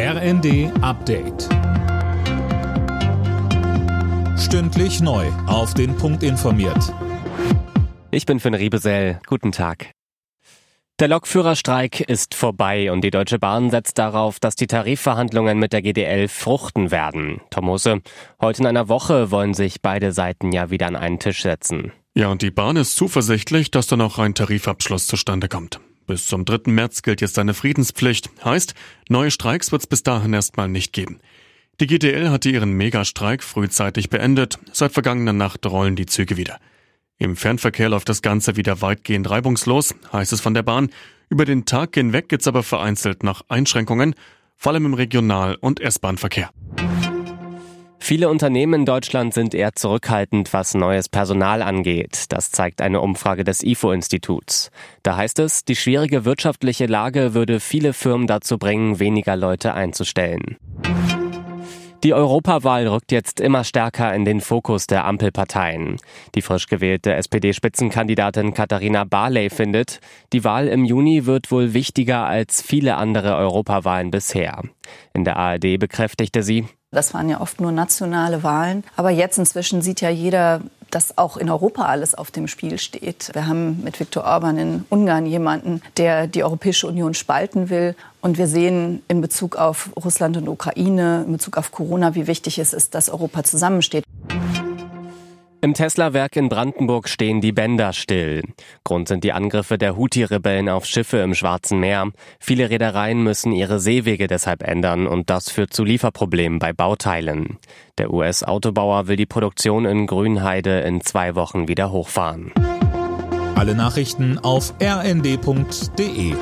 RND Update. Stündlich neu. Auf den Punkt informiert. Ich bin Finn Riebesell. Guten Tag. Der Lokführerstreik ist vorbei und die Deutsche Bahn setzt darauf, dass die Tarifverhandlungen mit der GDL fruchten werden. Tomose, heute in einer Woche wollen sich beide Seiten ja wieder an einen Tisch setzen. Ja, und die Bahn ist zuversichtlich, dass dann auch ein Tarifabschluss zustande kommt. Bis zum 3. März gilt jetzt eine Friedenspflicht. Heißt, neue Streiks wird es bis dahin erstmal nicht geben. Die GDL hatte ihren Megastreik frühzeitig beendet. Seit vergangener Nacht rollen die Züge wieder. Im Fernverkehr läuft das Ganze wieder weitgehend reibungslos, heißt es von der Bahn. Über den Tag hinweg gibt's aber vereinzelt noch Einschränkungen, vor allem im Regional- und S-Bahn-Verkehr. Viele Unternehmen in Deutschland sind eher zurückhaltend, was neues Personal angeht. Das zeigt eine Umfrage des IFO-Instituts. Da heißt es, die schwierige wirtschaftliche Lage würde viele Firmen dazu bringen, weniger Leute einzustellen. Die Europawahl rückt jetzt immer stärker in den Fokus der Ampelparteien. Die frisch gewählte SPD-Spitzenkandidatin Katharina Barley findet, die Wahl im Juni wird wohl wichtiger als viele andere Europawahlen bisher. In der ARD bekräftigte sie, das waren ja oft nur nationale Wahlen. Aber jetzt inzwischen sieht ja jeder, dass auch in Europa alles auf dem Spiel steht. Wir haben mit Viktor Orban in Ungarn jemanden, der die Europäische Union spalten will. Und wir sehen in Bezug auf Russland und Ukraine, in Bezug auf Corona, wie wichtig es ist, dass Europa zusammensteht. Im Tesla-Werk in Brandenburg stehen die Bänder still. Grund sind die Angriffe der Houthi-Rebellen auf Schiffe im Schwarzen Meer. Viele Reedereien müssen ihre Seewege deshalb ändern und das führt zu Lieferproblemen bei Bauteilen. Der US-Autobauer will die Produktion in Grünheide in zwei Wochen wieder hochfahren. Alle Nachrichten auf rnd.de